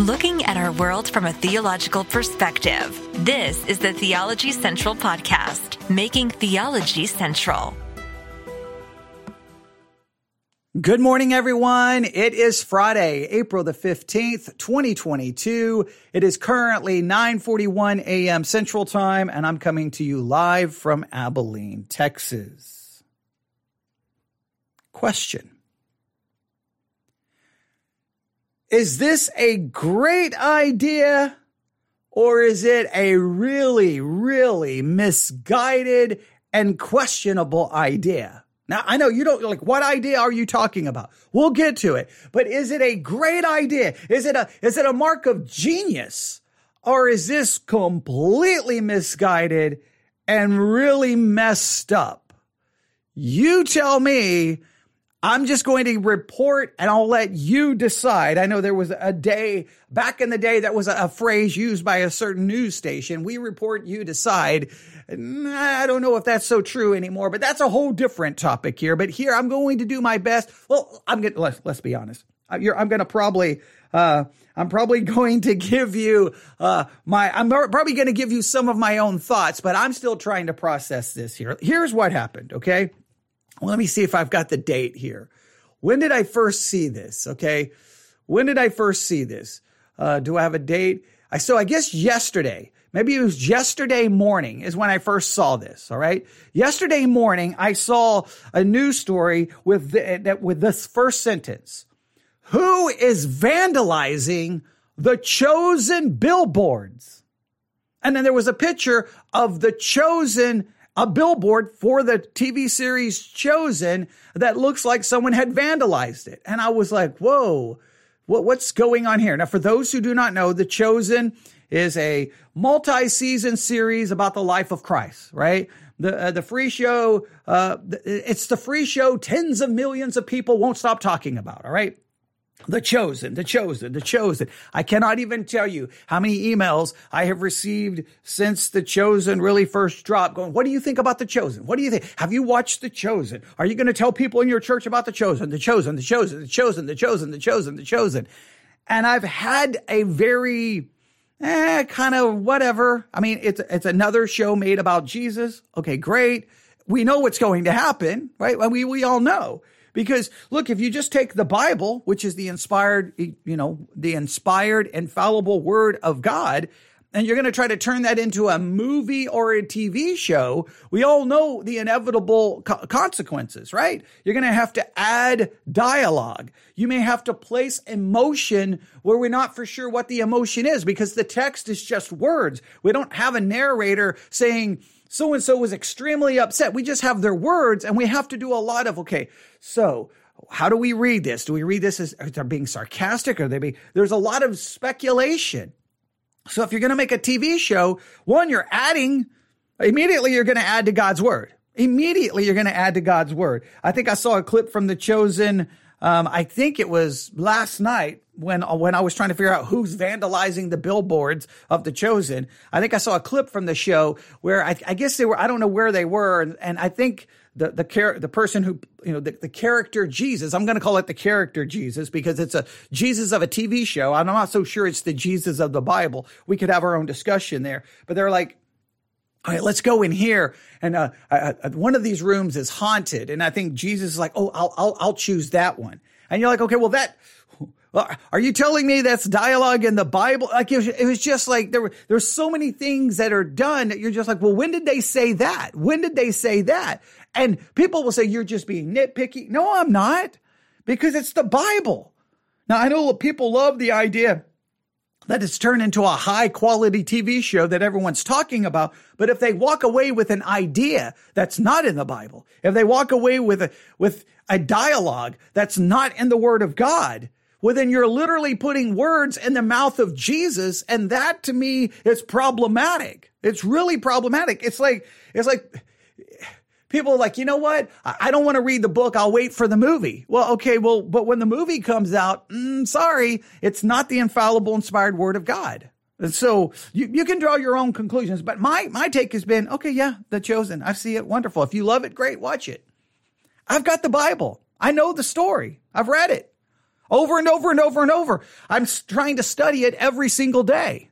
looking at our world from a theological perspective. This is the Theology Central Podcast, making theology central. Good morning, everyone. It is Friday, April the 15th, 2022. It is currently 941 a.m. Central Time, and I'm coming to you live from Abilene, Texas. Question. Is this a great idea or is it a really, really misguided and questionable idea? Now, I know you don't like what idea are you talking about? We'll get to it. But is it a great idea? Is it a is it a mark of genius? Or is this completely misguided and really messed up? You tell me I'm just going to report and I'll let you decide. I know there was a day back in the day that was a, phrase used by a certain news station. We report, you decide. I don't know if that's so true anymore, but that's a whole different topic here. But here I'm going to do my best. Well, I'm going to, let's, let's be honest. Uh, I'm going to probably, uh, I'm probably going to give you, uh, my, I'm probably going to give you some of my own thoughts, but I'm still trying to process this here. Here's what happened. Okay. Well, let me see if I've got the date here. When did I first see this? Okay. When did I first see this? Uh, do I have a date? I so I guess yesterday. Maybe it was yesterday morning is when I first saw this. All right. Yesterday morning, I saw a news story with the, with this first sentence. Who is vandalizing the chosen billboards? And then there was a picture of the chosen a billboard for the TV series Chosen that looks like someone had vandalized it. And I was like, whoa, what, what's going on here? Now, for those who do not know, The Chosen is a multi-season series about the life of Christ, right? The, uh, the free show, uh, it's the free show tens of millions of people won't stop talking about, all right? The chosen, the chosen, the chosen. I cannot even tell you how many emails I have received since the chosen really first dropped going, what do you think about the chosen? What do you think? Have you watched the chosen? Are you going to tell people in your church about the chosen, the chosen, the chosen, the chosen, the chosen, the chosen, the chosen? And I've had a very, eh, kind of whatever. I mean, it's, it's another show made about Jesus. Okay, great. We know what's going to happen, right? We, we all know. Because look, if you just take the Bible, which is the inspired, you know, the inspired, infallible word of God, and you're going to try to turn that into a movie or a TV show, we all know the inevitable co- consequences, right? You're going to have to add dialogue. You may have to place emotion where we're not for sure what the emotion is because the text is just words. We don't have a narrator saying, so and so was extremely upset. We just have their words and we have to do a lot of, okay, so how do we read this? Do we read this as they're being sarcastic or they be, there's a lot of speculation. So if you're going to make a TV show, one, you're adding, immediately you're going to add to God's word. Immediately you're going to add to God's word. I think I saw a clip from the chosen um, I think it was last night when when I was trying to figure out who's vandalizing the billboards of the Chosen. I think I saw a clip from the show where I, I guess they were. I don't know where they were, and, and I think the the char- the person who you know the, the character Jesus. I'm going to call it the character Jesus because it's a Jesus of a TV show. I'm not so sure it's the Jesus of the Bible. We could have our own discussion there, but they're like all right, let's go in here. And uh, uh, one of these rooms is haunted, and I think Jesus is like, "Oh, I'll I'll I'll choose that one." And you're like, "Okay, well that." Are you telling me that's dialogue in the Bible? Like it was, it was just like there were there's so many things that are done that you're just like, well, when did they say that? When did they say that? And people will say you're just being nitpicky. No, I'm not, because it's the Bible. Now I know people love the idea that it's turned into a high quality TV show that everyone's talking about. But if they walk away with an idea that's not in the Bible, if they walk away with a, with a dialogue that's not in the word of God, well, then you're literally putting words in the mouth of Jesus. And that to me is problematic. It's really problematic. It's like, it's like, people are like, you know what? I don't want to read the book. I'll wait for the movie. Well, okay. Well, but when the movie comes out, mm, sorry, it's not the infallible, inspired word of God. And so you, you can draw your own conclusions. But my, my take has been, okay, yeah, the chosen. I see it. Wonderful. If you love it, great. Watch it. I've got the Bible. I know the story. I've read it. over and over and over and over. I'm trying to study it every single day.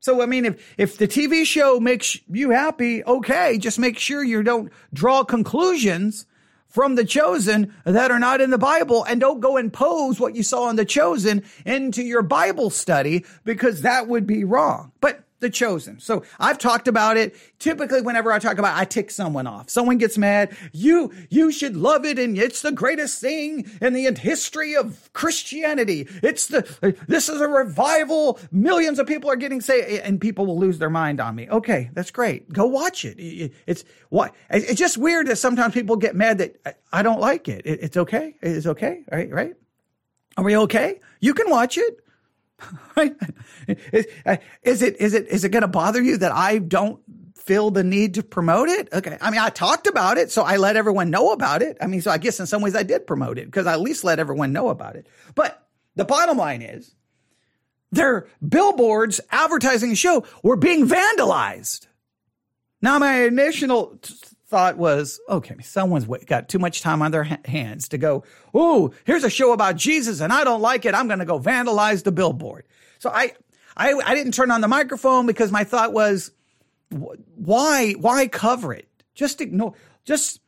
So, I mean, if, if the TV show makes you happy, okay, just make sure you don't draw conclusions from the chosen that are not in the Bible and don't go impose what you saw in the chosen into your Bible study because that would be wrong. But the chosen. So I've talked about it. Typically, whenever I talk about it, I tick someone off. Someone gets mad. You, you should love it. And it's the greatest thing in the history of Christianity. It's the, this is a revival. Millions of people are getting saved and people will lose their mind on me. Okay. That's great. Go watch it. It's what, it's just weird that sometimes people get mad that I don't like it. It's okay. It's okay. Right. Right. Are we okay? You can watch it. Right? Is, uh, is it is it is it going to bother you that I don't feel the need to promote it? Okay. I mean, I talked about it, so I let everyone know about it. I mean, so I guess in some ways I did promote it because I at least let everyone know about it. But the bottom line is their billboards advertising the show were being vandalized. Now, my initial thought was, okay, someone's got too much time on their hands to go, ooh, here's a show about Jesus and I don't like it. I'm going to go vandalize the billboard. So I, I, I didn't turn on the microphone because my thought was, why, why cover it? Just ignore, just,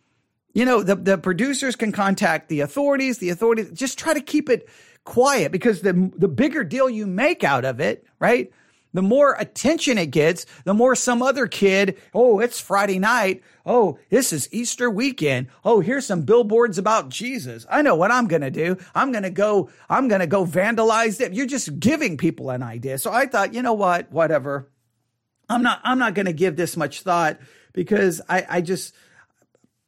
you know, the, the producers can contact the authorities, the authorities, just try to keep it quiet because the, the bigger deal you make out of it, right? The more attention it gets, the more some other kid, oh, it's Friday night. Oh, this is Easter weekend. Oh, here's some billboards about Jesus. I know what I'm going to do. I'm going to go, I'm going to go vandalize them. You're just giving people an idea. So I thought, you know what? Whatever. I'm not, I'm not going to give this much thought because I, I just,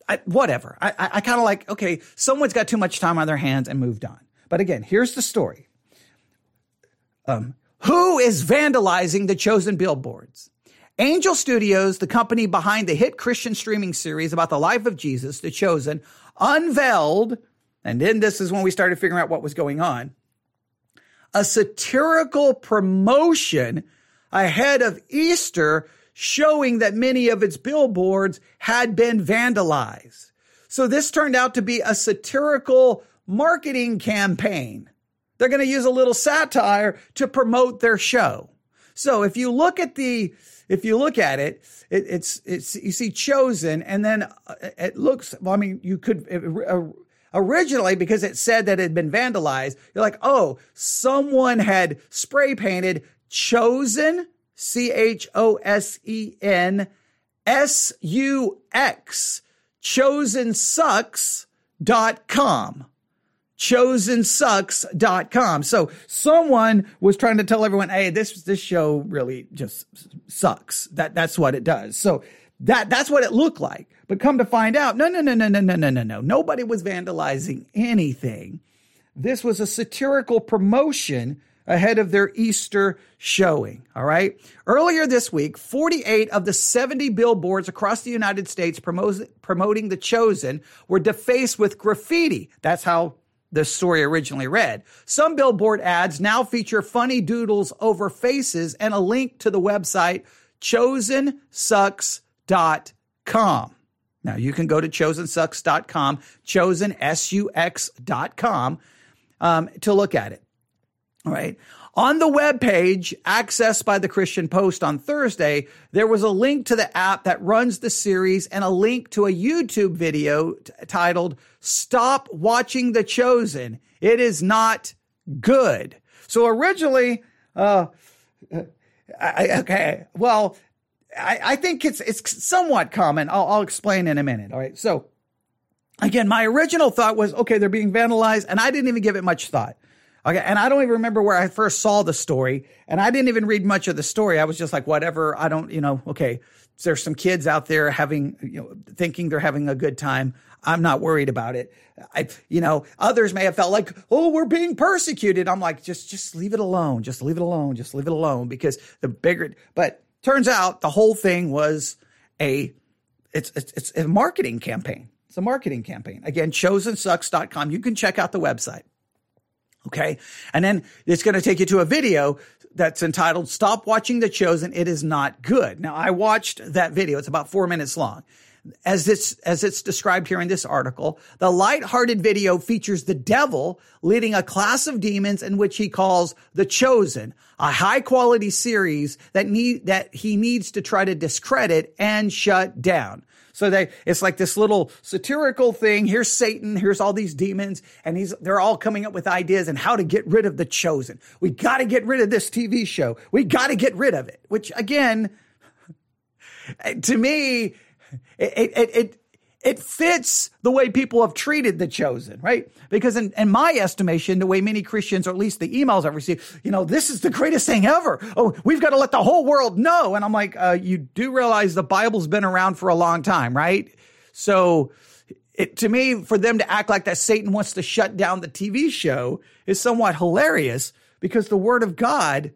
I, whatever. I, I, I kind of like, okay, someone's got too much time on their hands and moved on. But again, here's the story. Um, who is vandalizing the chosen billboards? Angel Studios, the company behind the hit Christian streaming series about the life of Jesus, The Chosen, unveiled, and then this is when we started figuring out what was going on, a satirical promotion ahead of Easter showing that many of its billboards had been vandalized. So this turned out to be a satirical marketing campaign they're going to use a little satire to promote their show. So if you look at the, if you look at it, it it's, it's, you see chosen and then uh, it looks, well, I mean, you could, uh, originally because it said that it had been vandalized, you're like, oh, someone had spray painted chosen, C H O S E N S U X, chosen sucks.com chosensucks.com. So someone was trying to tell everyone, hey, this this show really just sucks. That that's what it does. So that that's what it looked like. But come to find out, no, no, no, no, no, no, no, no, no. Nobody was vandalizing anything. This was a satirical promotion ahead of their Easter showing. All right. Earlier this week, 48 of the 70 billboards across the United States promoting The Chosen were defaced with graffiti. That's how the story originally read. Some billboard ads now feature funny doodles over faces and a link to the website chosensucks.com. Now you can go to chosensucks.com, chosen, S-U-X.com, um, to look at it. All right. On the web page accessed by the Christian Post on Thursday, there was a link to the app that runs the series and a link to a YouTube video t- titled Stop Watching The Chosen. It is not good. So originally, uh, I, okay, well, I, I, think it's it's somewhat common. I'll, I'll explain in a minute. All right. So again, my original thought was, okay, they're being vandalized, and I didn't even give it much thought. Okay. And I don't even remember where I first saw the story. And I didn't even read much of the story. I was just like, whatever. I don't, you know, okay. There's some kids out there having, you know, thinking they're having a good time. I'm not worried about it. I, you know, others may have felt like, oh, we're being persecuted. I'm like, just, just leave it alone. Just leave it alone. Just leave it alone because the bigger, but turns out the whole thing was a, it's, it's, it's a marketing campaign. It's a marketing campaign. Again, chosensucks.com. You can check out the website. Okay. And then it's going to take you to a video that's entitled Stop Watching the Chosen. It is not good. Now I watched that video. It's about four minutes long. As it's, as it's described here in this article, the light-hearted video features the devil leading a class of demons in which he calls the chosen, a high quality series that need, that he needs to try to discredit and shut down. So they, it's like this little satirical thing. Here's Satan. Here's all these demons. And he's, they're all coming up with ideas and how to get rid of the chosen. We got to get rid of this TV show. We got to get rid of it, which again, to me, it, it, it, it fits the way people have treated the chosen, right? Because in, in, my estimation, the way many Christians, or at least the emails I've received, you know, this is the greatest thing ever. Oh, we've got to let the whole world know. And I'm like, uh, you do realize the Bible's been around for a long time, right? So it, to me, for them to act like that Satan wants to shut down the TV show is somewhat hilarious because the word of God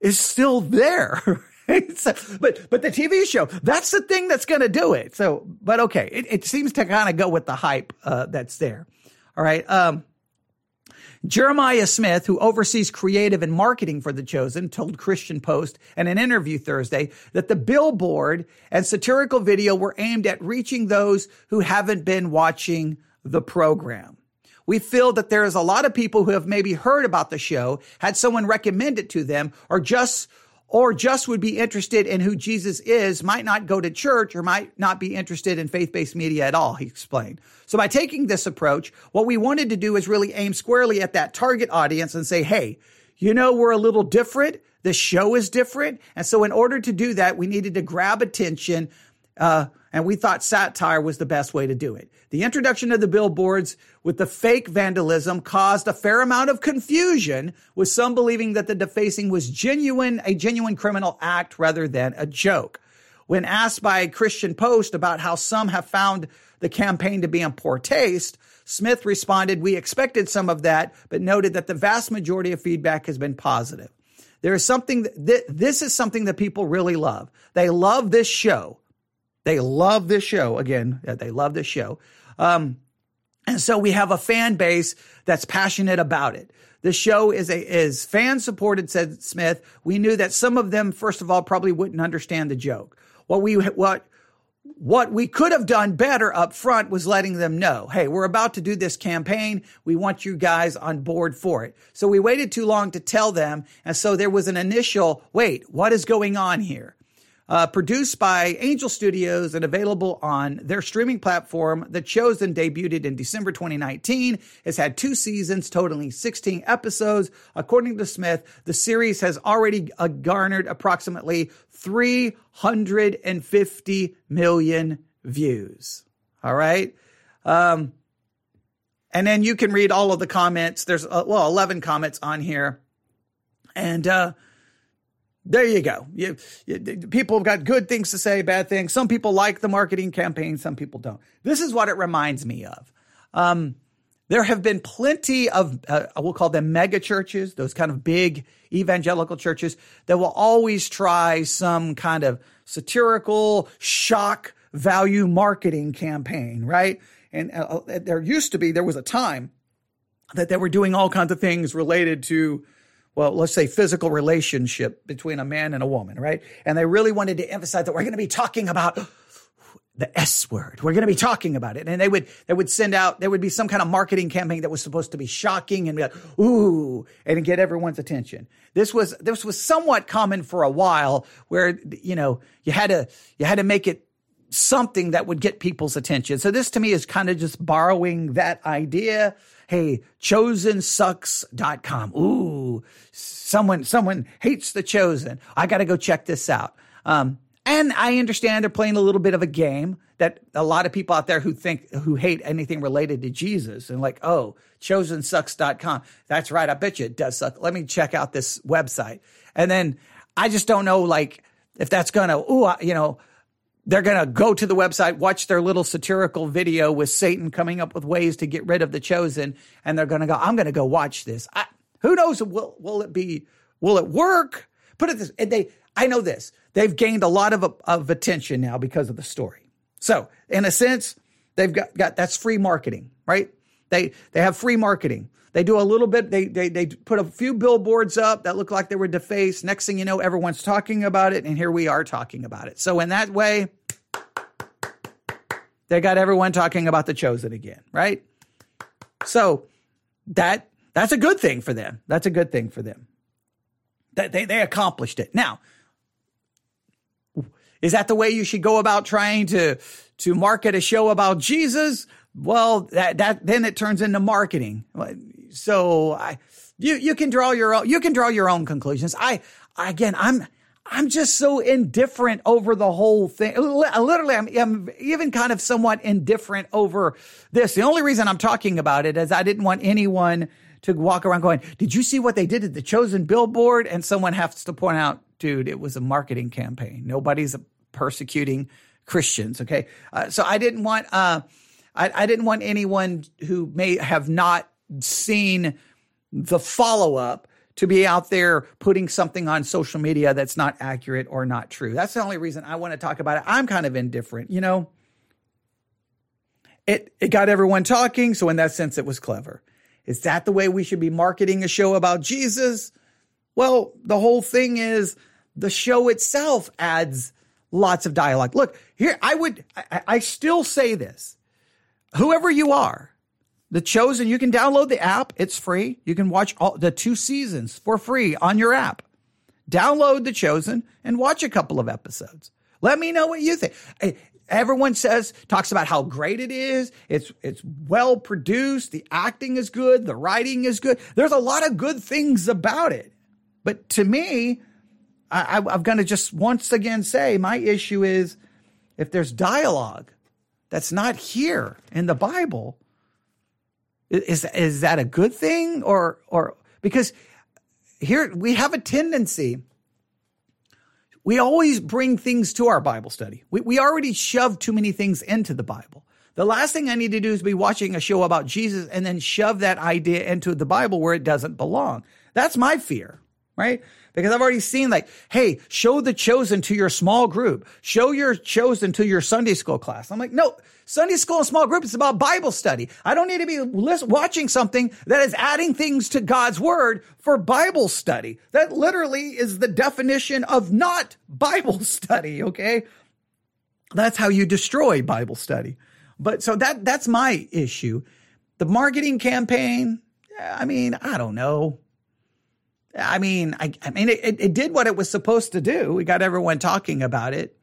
is still there. so, but but the TV show that's the thing that's going to do it. So, but okay, it, it seems to kind of go with the hype uh, that's there. All right. Um, Jeremiah Smith, who oversees creative and marketing for The Chosen, told Christian Post in an interview Thursday that the billboard and satirical video were aimed at reaching those who haven't been watching the program. We feel that there is a lot of people who have maybe heard about the show, had someone recommend it to them, or just or just would be interested in who Jesus is, might not go to church or might not be interested in faith based media at all, he explained. So by taking this approach, what we wanted to do is really aim squarely at that target audience and say, hey, you know, we're a little different. The show is different. And so in order to do that, we needed to grab attention uh, and we thought satire was the best way to do it. The introduction of the billboards with the fake vandalism caused a fair amount of confusion, with some believing that the defacing was genuine, a genuine criminal act rather than a joke. When asked by Christian Post about how some have found the campaign to be in poor taste, Smith responded, We expected some of that, but noted that the vast majority of feedback has been positive. There is something that, this is something that people really love. They love this show. They love this show. Again, they love this show. Um, and so we have a fan base that's passionate about it. The show is a is fan supported, said Smith. We knew that some of them, first of all, probably wouldn't understand the joke. What we what what we could have done better up front was letting them know, hey, we're about to do this campaign. We want you guys on board for it. So we waited too long to tell them. And so there was an initial, wait, what is going on here? Uh, produced by Angel Studios and available on their streaming platform. The Chosen debuted in December 2019. It's had two seasons, totaling 16 episodes. According to Smith, the series has already uh, garnered approximately 350 million views. All right. Um, and then you can read all of the comments. There's, uh, well, 11 comments on here. And, uh, there you go. You, you, people have got good things to say, bad things. Some people like the marketing campaign, some people don't. This is what it reminds me of. Um, there have been plenty of, uh, we'll call them mega churches, those kind of big evangelical churches that will always try some kind of satirical shock value marketing campaign, right? And uh, uh there used to be, there was a time that they were doing all kinds of things related to well, let's say physical relationship between a man and a woman, right? And they really wanted to emphasize that we're going to be talking about the S word. We're going to be talking about it. And they would, they would send out, there would be some kind of marketing campaign that was supposed to be shocking and be like, ooh, and get everyone's attention. This was, this was somewhat common for a while where, you know, you had to, you had to make it something that would get people's attention. So this to me is kind of just borrowing that idea Hey, chosensucks.com. Ooh, someone, someone hates the chosen. I got to go check this out. Um, and I understand they're playing a little bit of a game that a lot of people out there who think, who hate anything related to Jesus and like, oh, chosensucks.com. That's right. I bet you it does suck. Let me check out this website. And then I just don't know, like, if that's going to, ooh, you know, they're going to go to the website, watch their little satirical video with Satan coming up with ways to get rid of the chosen, and they're going to go, I'm going to go watch this. I, who knows? Will, will it be, will it work? Put it this, And they, I know this. They've gained a lot of, of attention now because of the story. So in a sense, they've got, got, that's free marketing, right? They, they have free marketing. They do a little bit, they, they, they put a few billboards up that look like they were defaced. Next thing you know, everyone's talking about it. And here we are talking about it. So in that way, They got everyone talking about the chosen again, right? So that that's a good thing for them. That's a good thing for them. That they, they accomplished it. Now, is that the way you should go about trying to to market a show about Jesus? Well, that that then it turns into marketing. So I you you can draw your own you can draw your own conclusions. I again I'm I'm just so indifferent over the whole thing. Literally, I'm, I'm, even kind of somewhat indifferent over this. The only reason I'm talking about it is I didn't want anyone to walk around going, Did you see what they did at the chosen billboard? And someone has to point out, dude, it was a marketing campaign. Nobody's persecuting Christians. Okay. Uh, so I didn't want, uh, I, I didn't want anyone who may have not seen the follow up to be out there putting something on social media that's not accurate or not true. That's the only reason I want to talk about it. I'm kind of indifferent, you know. It it got everyone talking, so in that sense it was clever. Is that the way we should be marketing a show about Jesus? Well, the whole thing is the show itself adds lots of dialogue. Look, here I would I, I still say this. Whoever you are, the Chosen, you can download the app. It's free. You can watch all the two seasons for free on your app. Download The Chosen and watch a couple of episodes. Let me know what you think. Everyone says talks about how great it is. It's it's well produced. The acting is good. The writing is good. There's a lot of good things about it. But to me, I, I'm going to just once again say my issue is if there's dialogue that's not here in the Bible, is is that a good thing or or because here we have a tendency we always bring things to our Bible study. We, we already shove too many things into the Bible. The last thing I need to do is be watching a show about Jesus and then shove that idea into the Bible where it doesn't belong. That's my fear, right? Because I've already seen like, hey, show the chosen to your small group. Show your chosen to your Sunday school class. I'm like, no, Sunday school and small group is about Bible study. I don't need to be watching something that is adding things to God's word for Bible study. That literally is the definition of not Bible study. Okay. That's how you destroy Bible study. But so that, that's my issue. The marketing campaign. I mean, I don't know. I mean, I, I mean, it, it did what it was supposed to do. We got everyone talking about it.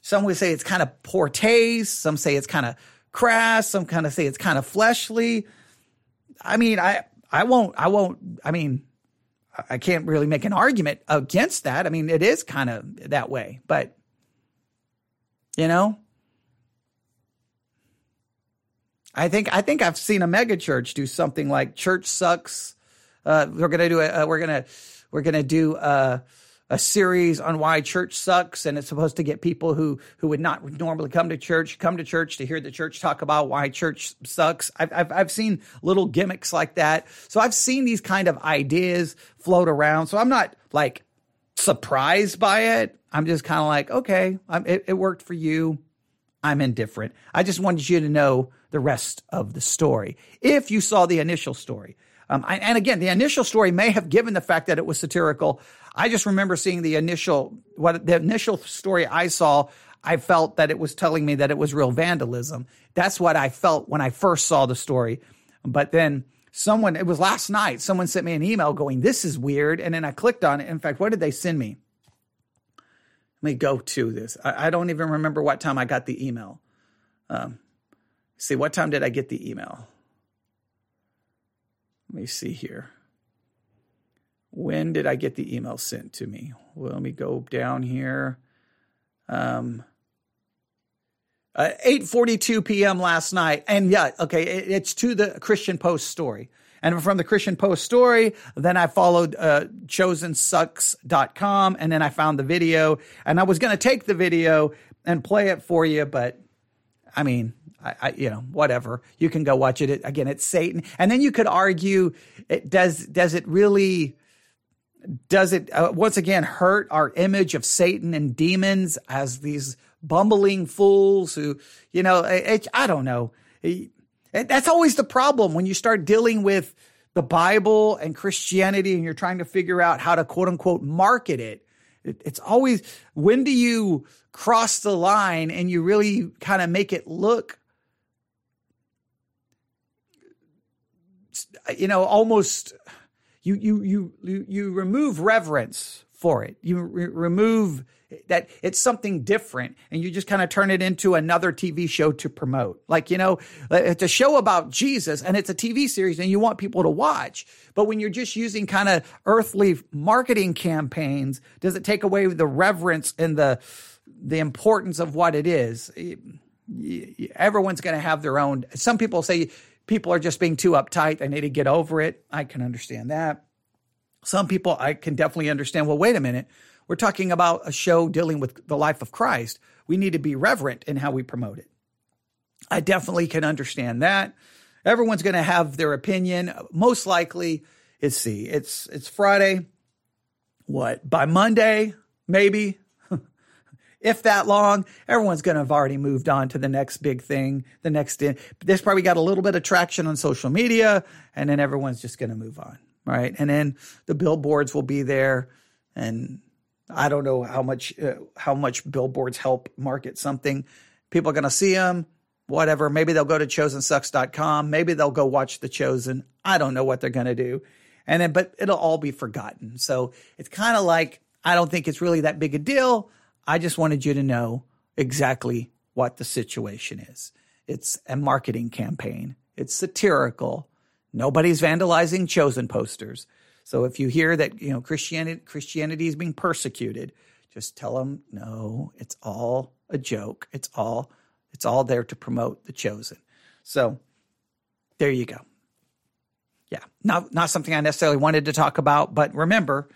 Some would say it's kind of poor taste. Some say it's kind of crass. Some kind of say it's kind of fleshly. I mean, I, I won't, I won't, I mean, I can't really make an argument against that. I mean, it is kind of that way, but you know, I think, I think I've seen a megachurch do something like church sucks. Uh, we're to do a, uh, we're to, we're to do, uh, a series on why church sucks and it's supposed to get people who who would not normally come to church come to church to hear the church talk about why church sucks. I've i've, I've seen little gimmicks like that. So i've seen these kind of ideas float around. So i'm not like surprised by it. I'm just kind of like okay it, it worked for you. I'm indifferent. I just wanted you to know the rest of the story. If you saw the initial story um, I, and again, the initial story may have given the fact that it was satirical I just remember seeing the initial what the initial story I saw. I felt that it was telling me that it was real vandalism. That's what I felt when I first saw the story. But then someone, it was last night, someone sent me an email going, This is weird. And then I clicked on it. In fact, what did they send me? Let me go to this. I, I don't even remember what time I got the email. Um, see, what time did I get the email? Let me see here. When did I get the email sent to me? Well, let me go down here. Um, uh, 8:42 p.m. last night, and yeah, okay, it, it's to the Christian Post story. And from the Christian Post story, then I followed uh, chosensucks.com, and then I found the video, and I was going to take the video and play it for you, but I mean, I, I, you know, whatever. You can go watch it. Again, it's Satan, and then you could argue, it does does it really? does it uh, once again hurt our image of Satan and demons as these bumbling fools who, you know, it, I don't know. That's always the problem when you start dealing with the Bible and Christianity and you're trying to figure out how to quote unquote market. It, it's always when do you cross the line and you really kind of make it look you know almost you you you you remove reverence for it you re- remove that it's something different and you just kind of turn it into another TV show to promote. Like, you know, it's a show about Jesus and it's a TV series and you want people to watch. But when you're just using kind of earthly marketing campaigns, does it take away the reverence and the the importance of what it is? Everyone's going to have their own. Some people say people are just being too uptight. They need to get over it. I can understand that. Some people I can definitely understand. Well, wait a minute we're talking about a show dealing with the life of Christ. We need to be reverent in how we promote it. I definitely can understand that. Everyone's going to have their opinion. Most likely, let's see, it's it's Friday. What by Monday, maybe, if that long, everyone's going to have already moved on to the next big thing. The next, this probably got a little bit of traction on social media, and then everyone's just going to move on, right? And then the billboards will be there, and I don't know how much uh, how much billboards help market something. People are going to see them, whatever. Maybe they'll go to chosensucks.com. Maybe they'll go watch The Chosen. I don't know what they're going to do. And then but it'll all be forgotten. So it's kind of like I don't think it's really that big a deal. I just wanted you to know exactly what the situation is. It's a marketing campaign. It's satirical. Nobody's vandalizing chosen posters. So if you hear that, you know, Christianity, Christianity is being persecuted, just tell them, no, it's all a joke. It's all, it's all there to promote the chosen. So there you go. Yeah. Not, not something I necessarily wanted to talk about, but remember,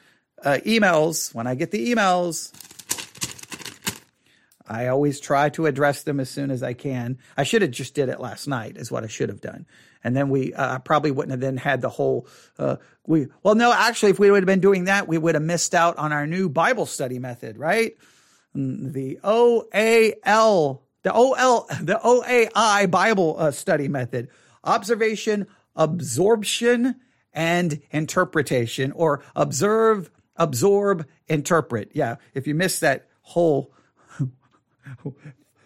uh, emails, when I get the emails, I always try to address them as soon as I can. I should have just did it last night is what I should have done. And then we uh, probably wouldn't have then had the whole uh, we well no actually if we would have been doing that we would have missed out on our new bible study method right? Mm, the oal the ol the oai bible uh, study method. Observation absorption and interpretation or observe absorb interpret. Yeah if you missed that whole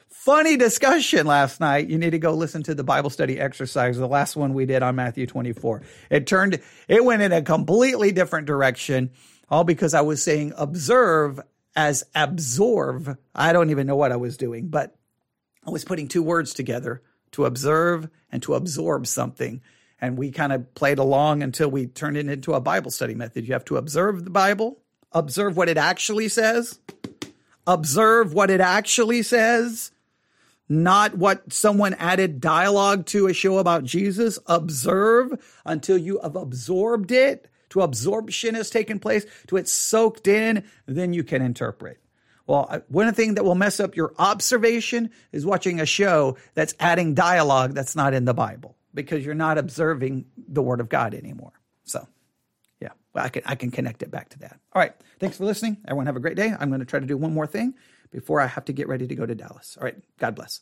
funny discussion last night. You need to go listen to the Bible study exercise, the last one we did on Matthew 24. It turned, it went in a completely different direction, all because I was saying observe as absorb. I don't even know what I was doing, but I was putting two words together to observe and to absorb something. And we kind of played along until we turned it into a Bible study method. You have to observe the Bible, observe what it actually says, observe what it actually says, not what someone added dialogue to a show about Jesus. Observe until you have absorbed it, to absorption has taken place, to it's soaked in, then you can interpret. Well, one thing that will mess up your observation is watching a show that's adding dialogue that's not in the Bible because you're not observing the Word of God anymore. So, I can I can connect it back to that. All right, thanks for listening. Everyone have a great day. I'm going to try to do one more thing before I have to get ready to go to Dallas. All right. God bless.